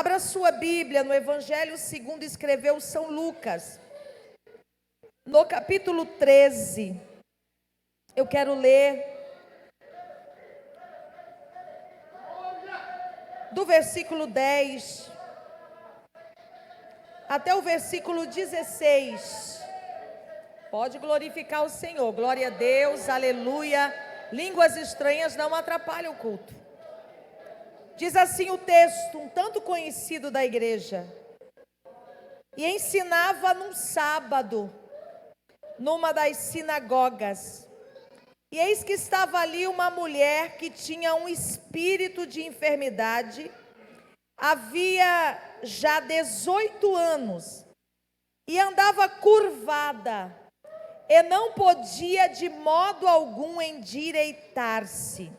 Abra sua Bíblia no Evangelho segundo escreveu São Lucas. No capítulo 13. Eu quero ler do versículo 10 até o versículo 16. Pode glorificar o Senhor. Glória a Deus. Aleluia. Línguas estranhas não atrapalham o culto. Diz assim o texto, um tanto conhecido da igreja. E ensinava num sábado, numa das sinagogas. E eis que estava ali uma mulher que tinha um espírito de enfermidade, havia já 18 anos, e andava curvada, e não podia de modo algum endireitar-se.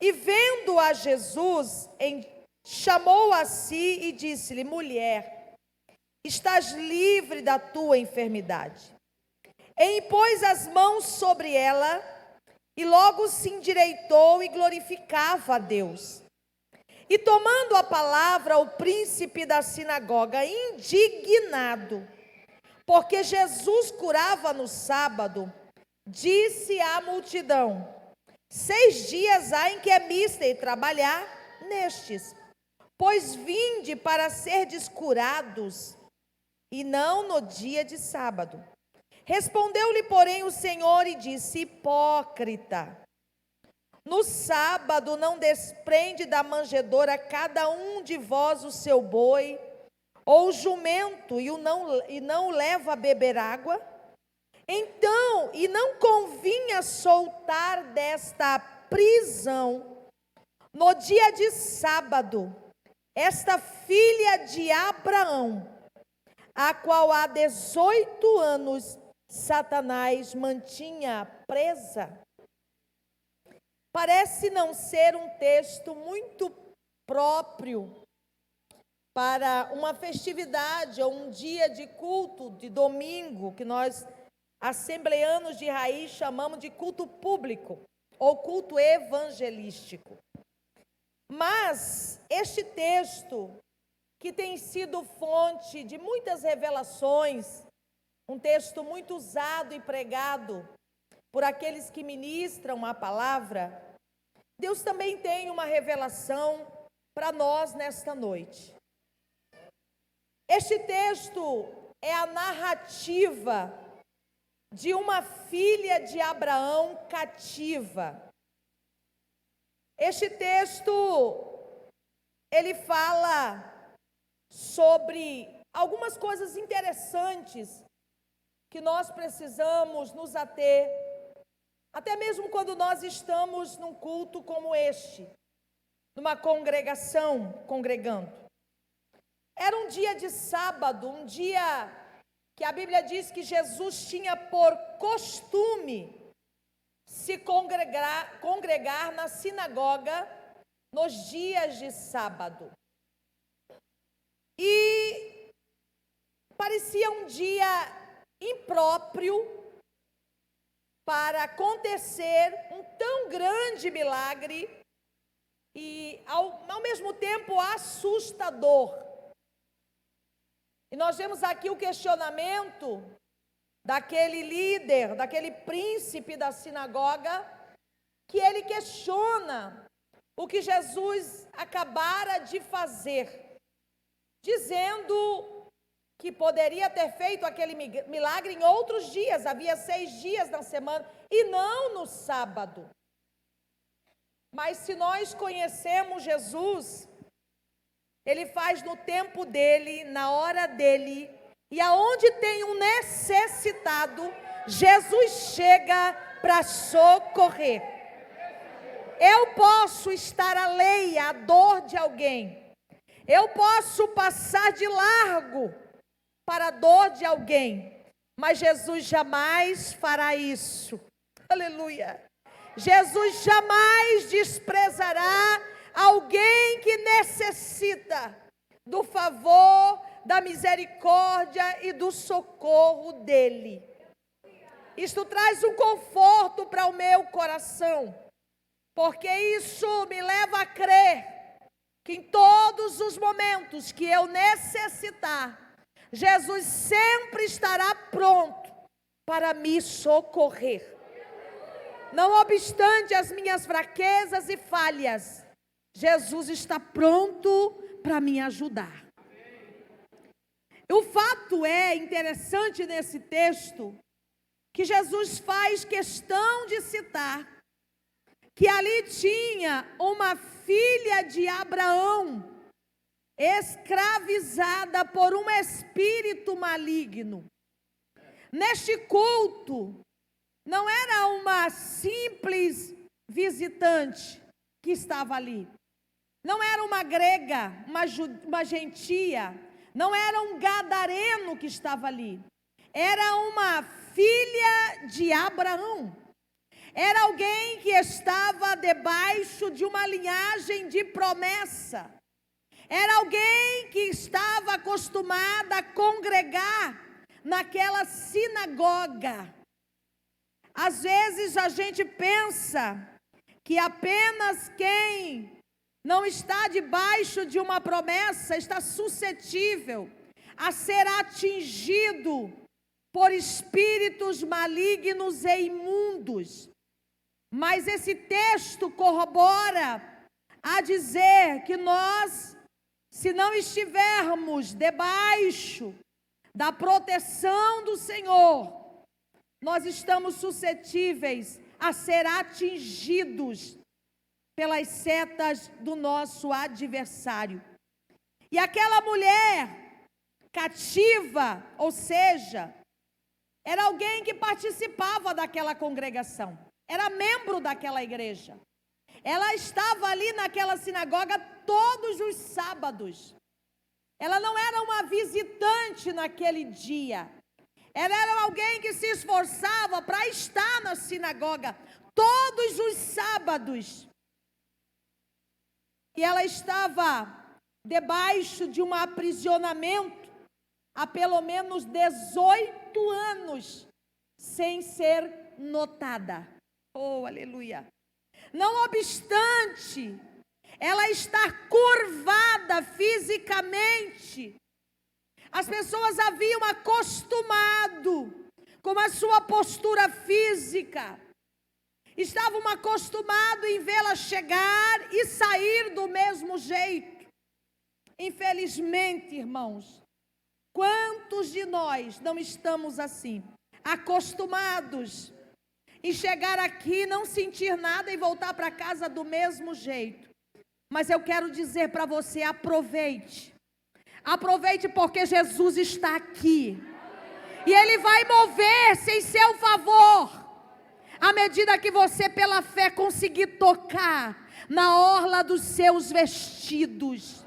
E vendo a Jesus, chamou a si e disse-lhe: Mulher, estás livre da tua enfermidade. E impôs as mãos sobre ela, e logo se endireitou e glorificava a Deus. E tomando a palavra, o príncipe da sinagoga, indignado, porque Jesus curava no sábado, disse à multidão: Seis dias há em que é mister trabalhar nestes, pois vinde para ser descurados, e não no dia de sábado. Respondeu-lhe, porém, o Senhor e disse: Hipócrita, no sábado não desprende da manjedoura cada um de vós o seu boi, ou o jumento, e, o não, e não o leva a beber água? Então, e não convinha soltar desta prisão, no dia de sábado, esta filha de Abraão, a qual há 18 anos Satanás mantinha presa. Parece não ser um texto muito próprio para uma festividade ou um dia de culto de domingo que nós assembleanos de raiz chamamos de culto público ou culto evangelístico. Mas este texto, que tem sido fonte de muitas revelações, um texto muito usado e pregado por aqueles que ministram a palavra, Deus também tem uma revelação para nós nesta noite. Este texto é a narrativa de uma filha de Abraão cativa. Este texto ele fala sobre algumas coisas interessantes que nós precisamos nos ater, até mesmo quando nós estamos num culto como este, numa congregação congregando. Era um dia de sábado, um dia que a Bíblia diz que Jesus tinha por costume se congregar, congregar na sinagoga nos dias de sábado. E parecia um dia impróprio para acontecer um tão grande milagre e, ao, ao mesmo tempo, assustador. E nós vemos aqui o questionamento daquele líder, daquele príncipe da sinagoga, que ele questiona o que Jesus acabara de fazer, dizendo que poderia ter feito aquele milagre em outros dias, havia seis dias na semana, e não no sábado. Mas se nós conhecemos Jesus, ele faz no tempo dele, na hora dele. E aonde tem um necessitado, Jesus chega para socorrer. Eu posso estar alheia à dor de alguém. Eu posso passar de largo para a dor de alguém. Mas Jesus jamais fará isso. Aleluia. Jesus jamais desprezará do favor, da misericórdia e do socorro dele. Isto traz um conforto para o meu coração, porque isso me leva a crer que em todos os momentos que eu necessitar, Jesus sempre estará pronto para me socorrer. Não obstante as minhas fraquezas e falhas, Jesus está pronto para me ajudar. O fato é interessante nesse texto que Jesus faz questão de citar que ali tinha uma filha de Abraão escravizada por um espírito maligno. Neste culto, não era uma simples visitante que estava ali. Não era uma grega, uma, uma gentia, não era um gadareno que estava ali. Era uma filha de Abraão. Era alguém que estava debaixo de uma linhagem de promessa. Era alguém que estava acostumada a congregar naquela sinagoga. Às vezes a gente pensa que apenas quem não está debaixo de uma promessa está suscetível a ser atingido por espíritos malignos e imundos. Mas esse texto corrobora a dizer que nós, se não estivermos debaixo da proteção do Senhor, nós estamos suscetíveis a ser atingidos pelas setas do nosso adversário. E aquela mulher cativa, ou seja, era alguém que participava daquela congregação, era membro daquela igreja. Ela estava ali naquela sinagoga todos os sábados. Ela não era uma visitante naquele dia. Ela era alguém que se esforçava para estar na sinagoga todos os sábados. E ela estava debaixo de um aprisionamento há pelo menos 18 anos, sem ser notada. Oh, aleluia. Não obstante ela estar curvada fisicamente, as pessoas haviam acostumado com a sua postura física estavam acostumados em vê-la chegar e sair do mesmo jeito. Infelizmente, irmãos, quantos de nós não estamos assim, acostumados em chegar aqui, não sentir nada e voltar para casa do mesmo jeito? Mas eu quero dizer para você: aproveite, aproveite porque Jesus está aqui. E Ele vai mover-se em seu favor à medida que você, pela fé, conseguir tocar na orla dos seus vestidos.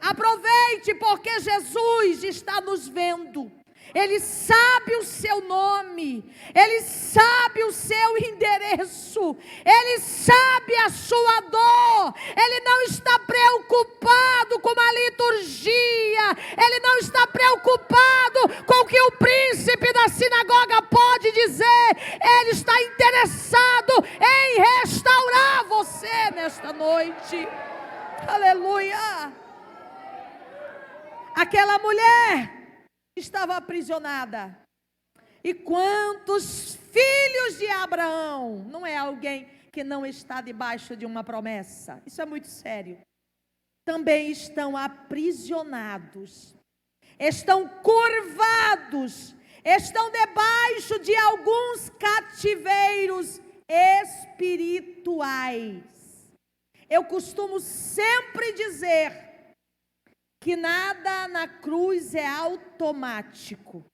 Aproveite, porque Jesus está nos vendo. Ele sabe o seu nome, Ele sabe o seu endereço, Ele sabe a sua dor, Ele não está preocupado com a liturgia, Ele não está preocupado nesta noite. Aleluia! Aquela mulher estava aprisionada. E quantos filhos de Abraão, não é alguém que não está debaixo de uma promessa, isso é muito sério, também estão aprisionados, estão curvados, estão debaixo de alguns cativeiros espirituais. Eu costumo sempre dizer que nada na cruz é automático.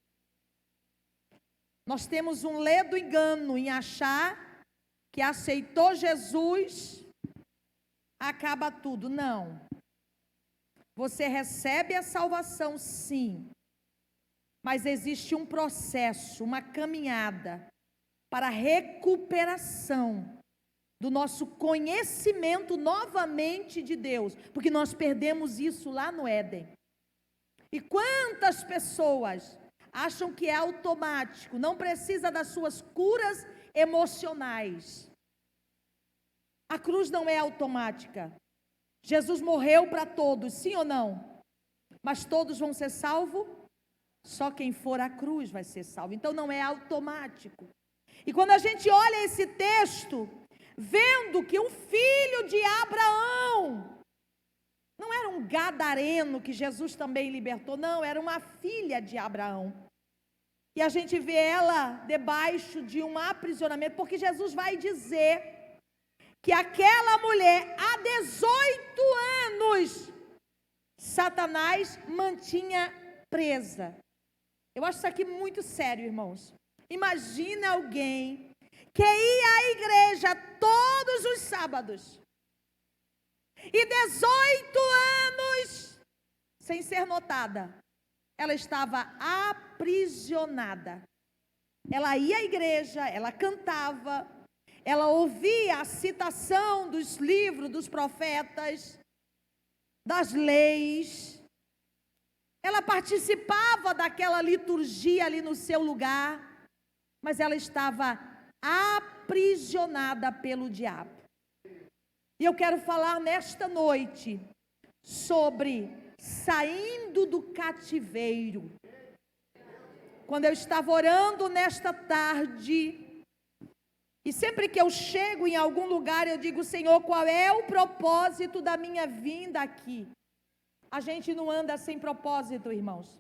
Nós temos um ledo engano em achar que aceitou Jesus, acaba tudo. Não. Você recebe a salvação, sim. Mas existe um processo, uma caminhada para recuperação do nosso conhecimento novamente de Deus, porque nós perdemos isso lá no Éden. E quantas pessoas acham que é automático, não precisa das suas curas emocionais. A cruz não é automática. Jesus morreu para todos, sim ou não? Mas todos vão ser salvos? Só quem for à cruz vai ser salvo. Então não é automático. E quando a gente olha esse texto, vendo que um filho de Abraão, não era um gadareno que Jesus também libertou, não, era uma filha de Abraão. E a gente vê ela debaixo de um aprisionamento, porque Jesus vai dizer que aquela mulher, há 18 anos, Satanás mantinha presa. Eu acho isso aqui muito sério, irmãos. Imagina alguém que ia à igreja todos os sábados e 18 anos sem ser notada. Ela estava aprisionada. Ela ia à igreja, ela cantava, ela ouvia a citação dos livros dos profetas, das leis, ela participava daquela liturgia ali no seu lugar, mas ela estava aprisionada pelo diabo. E eu quero falar nesta noite sobre saindo do cativeiro. Quando eu estava orando nesta tarde, e sempre que eu chego em algum lugar, eu digo, Senhor, qual é o propósito da minha vinda aqui? A gente não anda sem propósito, irmãos.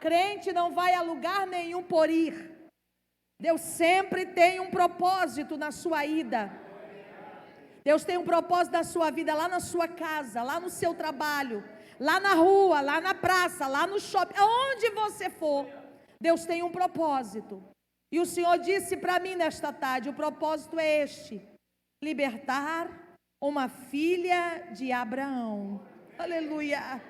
Crente não vai a lugar nenhum por ir. Deus sempre tem um propósito na sua ida. Deus tem um propósito da sua vida lá na sua casa, lá no seu trabalho, lá na rua, lá na praça, lá no shopping, aonde você for. Deus tem um propósito. E o Senhor disse para mim nesta tarde: o propósito é este: libertar uma filha de Abraão. Aleluia.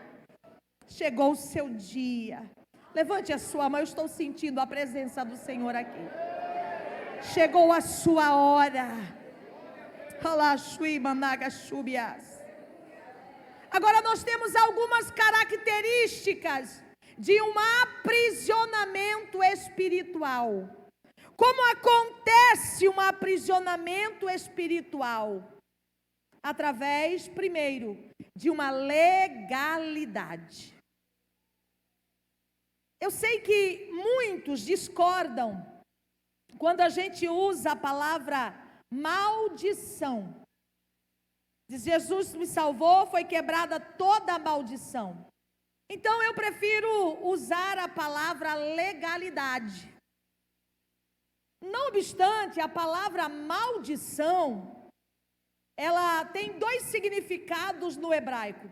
Chegou o seu dia. Levante a sua mão, eu estou sentindo a presença do Senhor aqui. Chegou a sua hora. Agora nós temos algumas características de um aprisionamento espiritual. Como acontece um aprisionamento espiritual? Através, primeiro, de uma legalidade. Eu sei que muitos discordam quando a gente usa a palavra maldição. Diz Jesus me salvou, foi quebrada toda a maldição. Então eu prefiro usar a palavra legalidade. Não obstante, a palavra maldição ela tem dois significados no hebraico: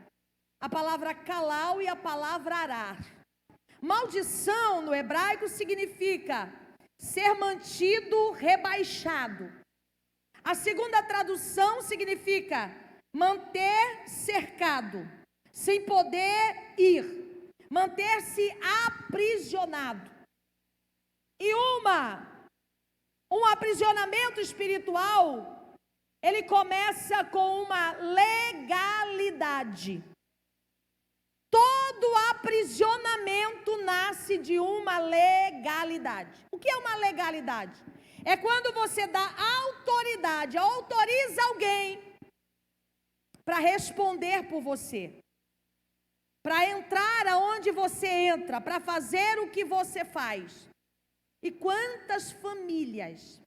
a palavra calau e a palavra arar. Maldição no hebraico significa ser mantido rebaixado. A segunda tradução significa manter cercado, sem poder ir, manter-se aprisionado. E uma um aprisionamento espiritual ele começa com uma legalidade. Todo aprisionamento nasce de uma legalidade. O que é uma legalidade? É quando você dá autoridade, autoriza alguém para responder por você, para entrar aonde você entra, para fazer o que você faz. E quantas famílias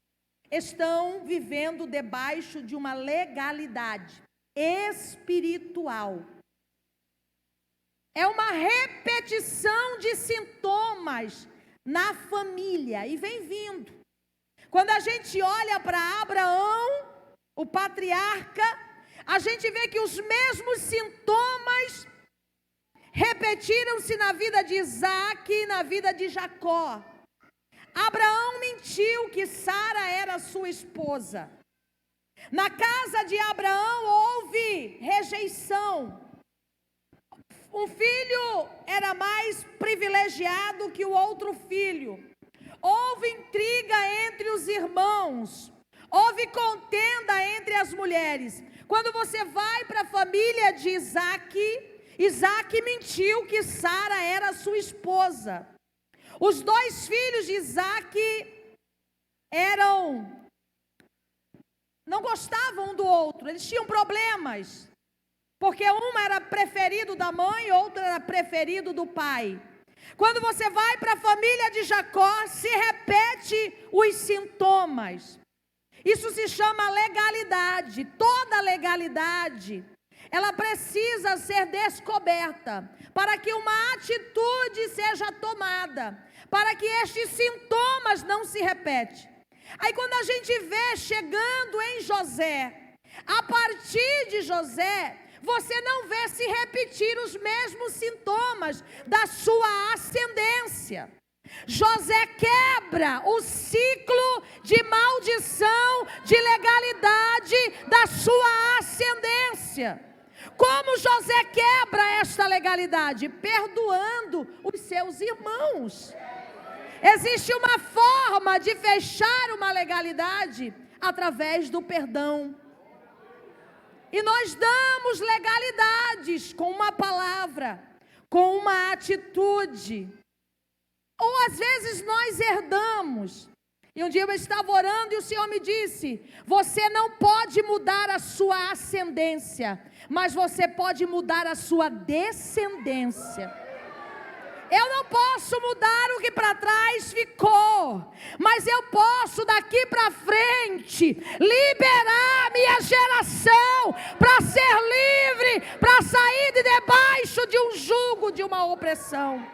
estão vivendo debaixo de uma legalidade espiritual. É uma repetição de sintomas na família e vem vindo. Quando a gente olha para Abraão, o patriarca, a gente vê que os mesmos sintomas repetiram-se na vida de Isaac e na vida de Jacó. Abraão mentiu que Sara era sua esposa. Na casa de Abraão houve rejeição. Um filho era mais privilegiado que o outro filho. Houve intriga entre os irmãos. Houve contenda entre as mulheres. Quando você vai para a família de Isaac, Isaac mentiu que Sara era sua esposa. Os dois filhos de Isaac eram. não gostavam um do outro, eles tinham problemas. Porque uma era preferido da mãe, outra era preferido do pai. Quando você vai para a família de Jacó, se repete os sintomas. Isso se chama legalidade. Toda legalidade, ela precisa ser descoberta para que uma atitude seja tomada, para que estes sintomas não se repetem. Aí quando a gente vê chegando em José, a partir de José, você não vê se repetir os mesmos sintomas da sua ascendência. José quebra o ciclo de maldição, de legalidade da sua ascendência. Como José quebra esta legalidade? Perdoando os seus irmãos. Existe uma forma de fechar uma legalidade através do perdão. E nós damos legalidades com uma palavra, com uma atitude. Ou às vezes nós herdamos. E um dia eu estava orando e o Senhor me disse: Você não pode mudar a sua ascendência, mas você pode mudar a sua descendência. Eu não posso mudar o que para trás ficou, mas eu posso daqui para frente liberar minha geração para ser livre, para sair de debaixo de um jugo, de uma opressão.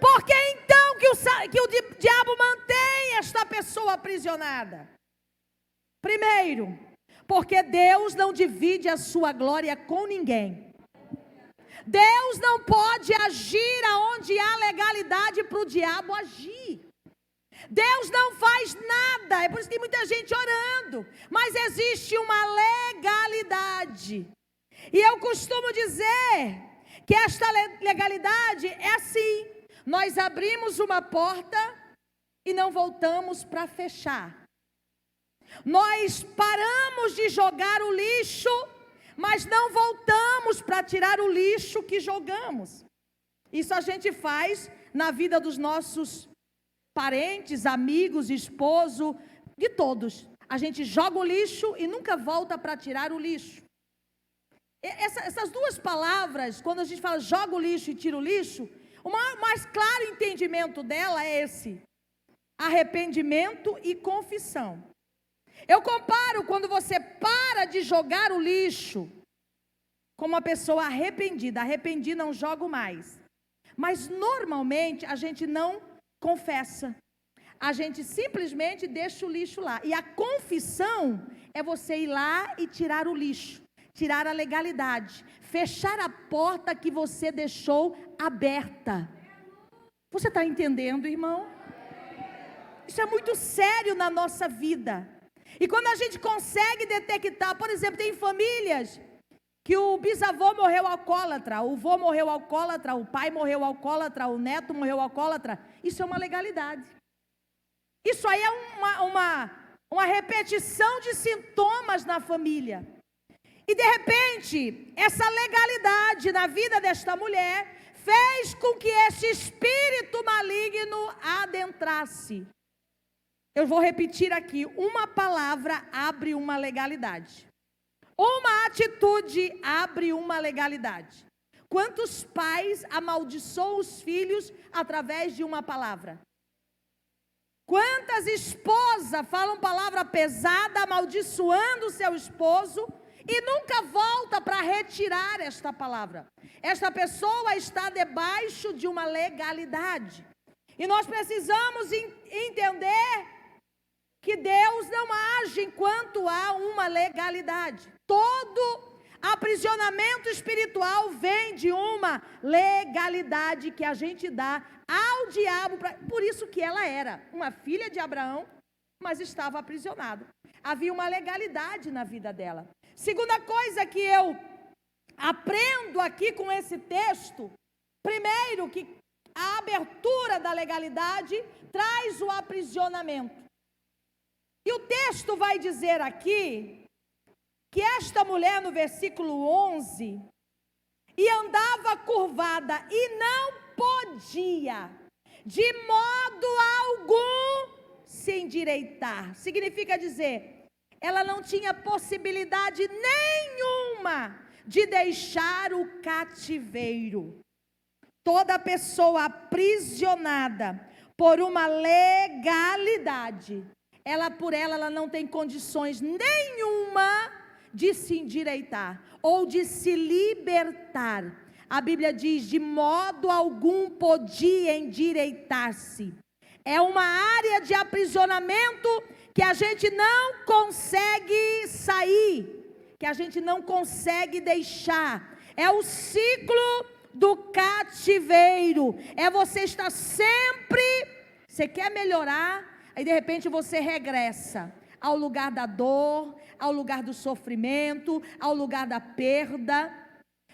Por que então que o, que o diabo mantém esta pessoa aprisionada? Primeiro, porque Deus não divide a sua glória com ninguém. Deus não pode agir aonde há legalidade para o diabo agir. Deus não faz nada, é por isso que tem muita gente orando, mas existe uma legalidade. E eu costumo dizer que esta legalidade é assim: nós abrimos uma porta e não voltamos para fechar. Nós paramos de jogar o lixo mas não voltamos para tirar o lixo que jogamos. Isso a gente faz na vida dos nossos parentes, amigos, esposo, de todos. A gente joga o lixo e nunca volta para tirar o lixo. Essa, essas duas palavras, quando a gente fala joga o lixo e tira o lixo, o mais, mais claro entendimento dela é esse: arrependimento e confissão. Eu comparo quando você para de jogar o lixo com uma pessoa arrependida. Arrependi, não jogo mais. Mas normalmente a gente não confessa. A gente simplesmente deixa o lixo lá. E a confissão é você ir lá e tirar o lixo, tirar a legalidade, fechar a porta que você deixou aberta. Você está entendendo, irmão? Isso é muito sério na nossa vida. E quando a gente consegue detectar, por exemplo, tem famílias que o bisavô morreu alcoólatra, o vô morreu alcoólatra, o pai morreu alcoólatra, o neto morreu alcoólatra. Isso é uma legalidade. Isso aí é uma, uma, uma repetição de sintomas na família. E de repente, essa legalidade na vida desta mulher fez com que esse espírito maligno adentrasse. Eu vou repetir aqui: uma palavra abre uma legalidade. Uma atitude abre uma legalidade. Quantos pais amaldiçoam os filhos através de uma palavra? Quantas esposas falam palavra pesada amaldiçoando seu esposo e nunca volta para retirar esta palavra? Esta pessoa está debaixo de uma legalidade. E nós precisamos entender que Deus não age enquanto há uma legalidade. Todo aprisionamento espiritual vem de uma legalidade que a gente dá ao diabo. Pra... Por isso que ela era uma filha de Abraão, mas estava aprisionada. Havia uma legalidade na vida dela. Segunda coisa que eu aprendo aqui com esse texto, primeiro que a abertura da legalidade traz o aprisionamento. E o texto vai dizer aqui que esta mulher, no versículo 11, e andava curvada e não podia, de modo algum, se endireitar. Significa dizer, ela não tinha possibilidade nenhuma de deixar o cativeiro. Toda pessoa aprisionada por uma legalidade, ela por ela, ela não tem condições nenhuma de se endireitar ou de se libertar. A Bíblia diz: de modo algum podia endireitar-se. É uma área de aprisionamento que a gente não consegue sair, que a gente não consegue deixar. É o ciclo do cativeiro. É você estar sempre, você quer melhorar, aí de repente você regressa ao lugar da dor, ao lugar do sofrimento, ao lugar da perda.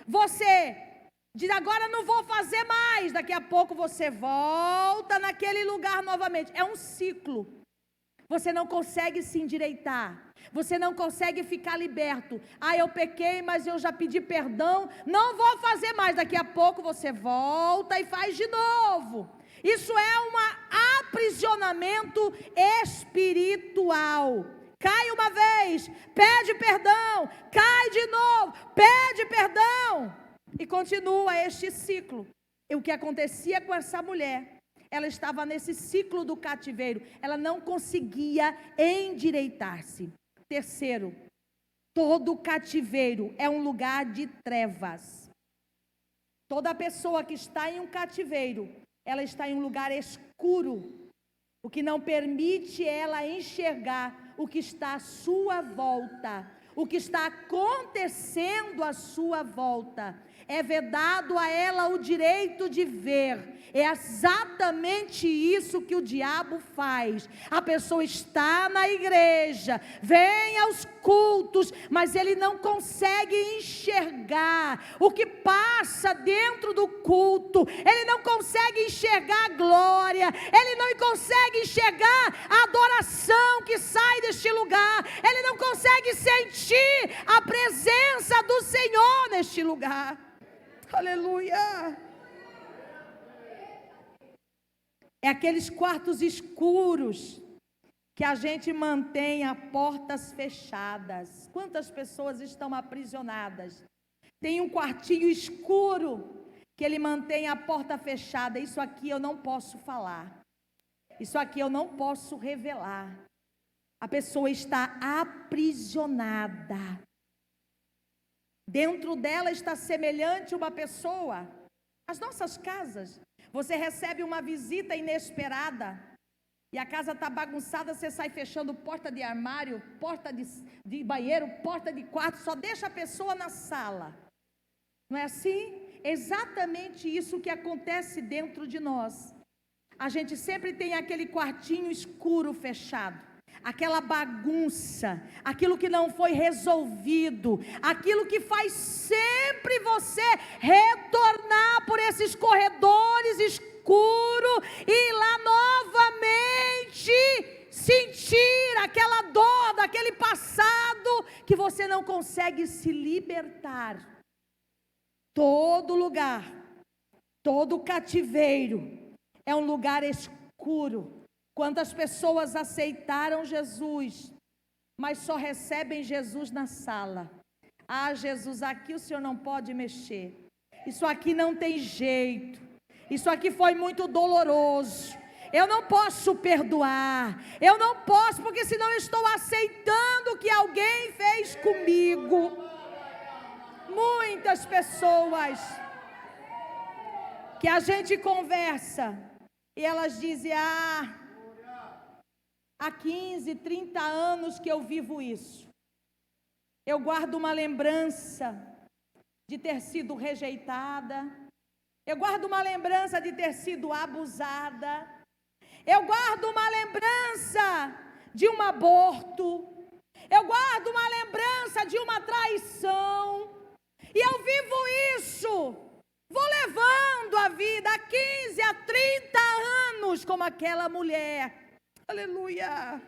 Você diz agora não vou fazer mais, daqui a pouco você volta naquele lugar novamente. É um ciclo. Você não consegue se endireitar. Você não consegue ficar liberto. Ah, eu pequei, mas eu já pedi perdão. Não vou fazer mais. Daqui a pouco você volta e faz de novo. Isso é um aprisionamento espiritual. Cai uma vez, pede perdão, cai de novo, pede perdão. E continua este ciclo. E o que acontecia com essa mulher? Ela estava nesse ciclo do cativeiro, ela não conseguia endireitar-se. Terceiro, todo cativeiro é um lugar de trevas. Toda pessoa que está em um cativeiro, ela está em um lugar escuro, o que não permite ela enxergar o que está à sua volta, o que está acontecendo à sua volta é vedado a ela o direito de ver. É exatamente isso que o diabo faz. A pessoa está na igreja, vem aos cultos, mas ele não consegue enxergar o que passa dentro do culto. Ele não consegue enxergar a glória, ele não consegue enxergar a adoração que sai deste lugar. Ele não consegue sentir a presença do Senhor neste lugar. Aleluia. É aqueles quartos escuros que a gente mantém a portas fechadas. Quantas pessoas estão aprisionadas? Tem um quartinho escuro que ele mantém a porta fechada. Isso aqui eu não posso falar. Isso aqui eu não posso revelar. A pessoa está aprisionada. Dentro dela está semelhante uma pessoa. As nossas casas, você recebe uma visita inesperada e a casa está bagunçada, você sai fechando porta de armário, porta de, de banheiro, porta de quarto, só deixa a pessoa na sala. Não é assim? Exatamente isso que acontece dentro de nós. A gente sempre tem aquele quartinho escuro fechado aquela bagunça, aquilo que não foi resolvido, aquilo que faz sempre você retornar por esses corredores escuros e lá novamente sentir aquela dor daquele passado que você não consegue se libertar. Todo lugar, todo cativeiro é um lugar escuro Quantas pessoas aceitaram Jesus, mas só recebem Jesus na sala? Ah, Jesus, aqui o Senhor não pode mexer. Isso aqui não tem jeito. Isso aqui foi muito doloroso. Eu não posso perdoar. Eu não posso, porque senão eu estou aceitando o que alguém fez comigo. Muitas pessoas que a gente conversa e elas dizem: Ah, Há 15, 30 anos que eu vivo isso. Eu guardo uma lembrança de ter sido rejeitada. Eu guardo uma lembrança de ter sido abusada. Eu guardo uma lembrança de um aborto. Eu guardo uma lembrança de uma traição. E eu vivo isso. Vou levando a vida há 15 a 30 anos como aquela mulher. Aleluia.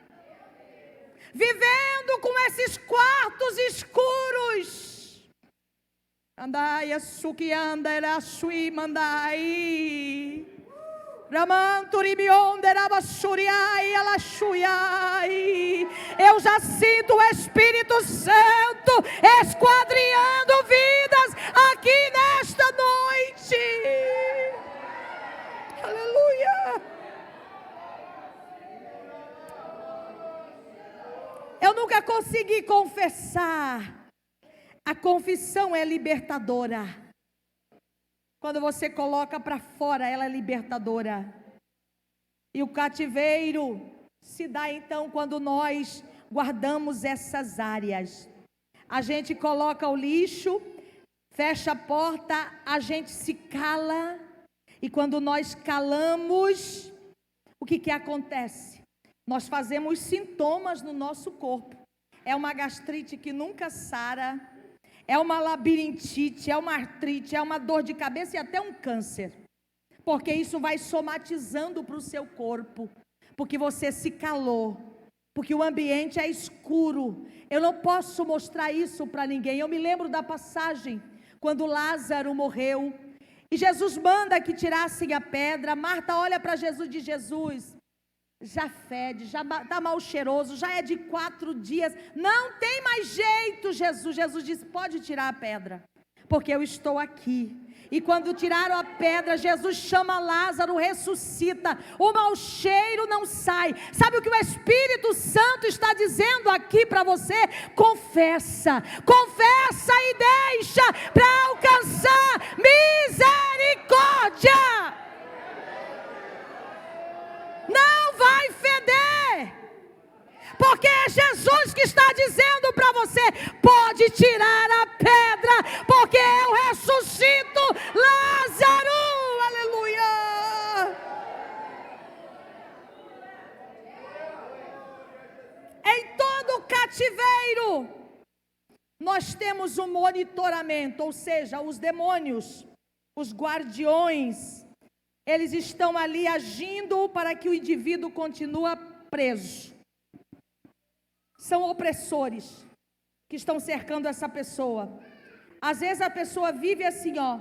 Vivendo com esses quartos escuros. Andai, suki anda, era sui, mandai. Eu já sinto o Espírito Santo esquadriando vidas aqui nesta noite. Aleluia. Eu nunca consegui confessar. A confissão é libertadora. Quando você coloca para fora, ela é libertadora. E o cativeiro se dá então quando nós guardamos essas áreas. A gente coloca o lixo, fecha a porta, a gente se cala. E quando nós calamos, o que que acontece? Nós fazemos sintomas no nosso corpo. É uma gastrite que nunca sara, é uma labirintite, é uma artrite, é uma dor de cabeça e até um câncer. Porque isso vai somatizando para o seu corpo, porque você se calou, porque o ambiente é escuro. Eu não posso mostrar isso para ninguém. Eu me lembro da passagem quando Lázaro morreu e Jesus manda que tirassem a pedra. Marta olha para Jesus e diz: Jesus, já fede, já está mal cheiroso, já é de quatro dias, não tem mais jeito, Jesus. Jesus disse: pode tirar a pedra, porque eu estou aqui. E quando tiraram a pedra, Jesus chama Lázaro, ressuscita, o mau cheiro não sai. Sabe o que o Espírito Santo está dizendo aqui para você? Confessa, confessa e deixa para alcançar misericórdia não vai feder. Porque é Jesus que está dizendo para você: pode tirar a pedra, porque eu ressuscito Lázaro. Aleluia. Em todo cativeiro, nós temos um monitoramento, ou seja, os demônios, os guardiões, eles estão ali agindo para que o indivíduo continue preso. São opressores que estão cercando essa pessoa. Às vezes a pessoa vive assim, ó,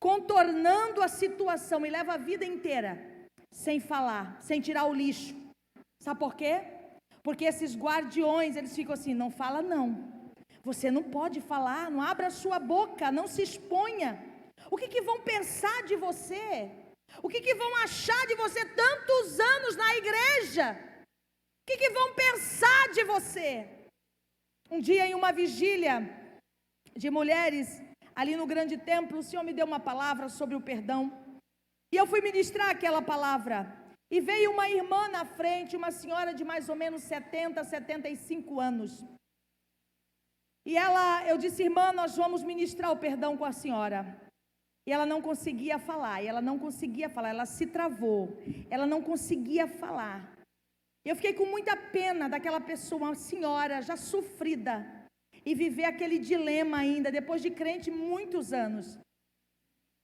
contornando a situação e leva a vida inteira sem falar, sem tirar o lixo. Sabe por quê? Porque esses guardiões, eles ficam assim, não fala não. Você não pode falar, não abra sua boca, não se exponha. O que, que vão pensar de você? O que, que vão achar de você tantos anos na igreja? O que, que vão pensar de você? Um dia, em uma vigília de mulheres, ali no grande templo, o Senhor me deu uma palavra sobre o perdão. E eu fui ministrar aquela palavra. E veio uma irmã na frente, uma senhora de mais ou menos 70, 75 anos. E ela, eu disse, irmã, nós vamos ministrar o perdão com a senhora. E ela não conseguia falar, e ela não conseguia falar, ela se travou, ela não conseguia falar. Eu fiquei com muita pena daquela pessoa, uma senhora já sofrida, e viver aquele dilema ainda, depois de crente muitos anos.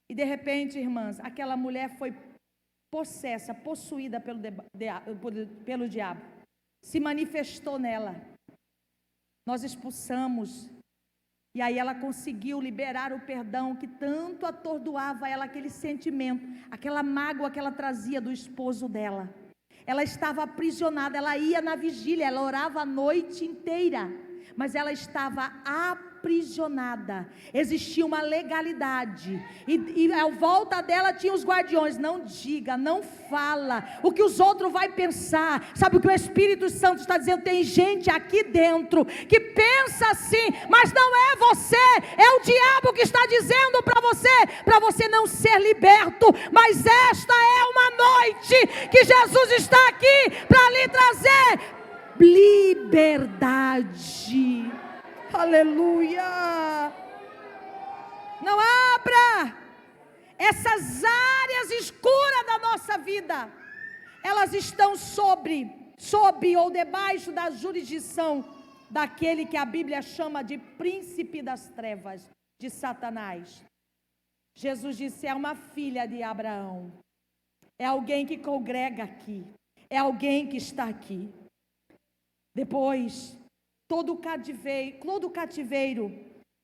E de repente, irmãs, aquela mulher foi possessa, possuída pelo, pelo diabo, se manifestou nela. Nós expulsamos, e aí ela conseguiu liberar o perdão que tanto atordoava ela, aquele sentimento, aquela mágoa que ela trazia do esposo dela. Ela estava aprisionada, ela ia na vigília, ela orava a noite inteira, mas ela estava aprisionada aprisionada. Existia uma legalidade. E, e à volta dela tinha os guardiões. Não diga, não fala. O que os outros vão pensar. Sabe o que o Espírito Santo está dizendo? Tem gente aqui dentro que pensa assim, mas não é você. É o diabo que está dizendo para você, para você não ser liberto. Mas esta é uma noite que Jesus está aqui para lhe trazer liberdade. Aleluia! Não abra essas áreas escuras da nossa vida. Elas estão sobre, sob ou debaixo da jurisdição daquele que a Bíblia chama de príncipe das trevas, de Satanás. Jesus disse: é uma filha de Abraão. É alguém que congrega aqui. É alguém que está aqui. Depois, Todo cativeiro, todo cativeiro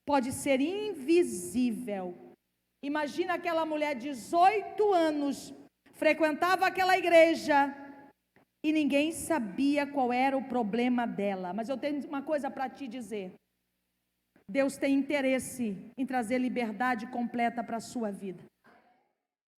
pode ser invisível. Imagina aquela mulher de 18 anos frequentava aquela igreja e ninguém sabia qual era o problema dela. Mas eu tenho uma coisa para te dizer. Deus tem interesse em trazer liberdade completa para a sua vida.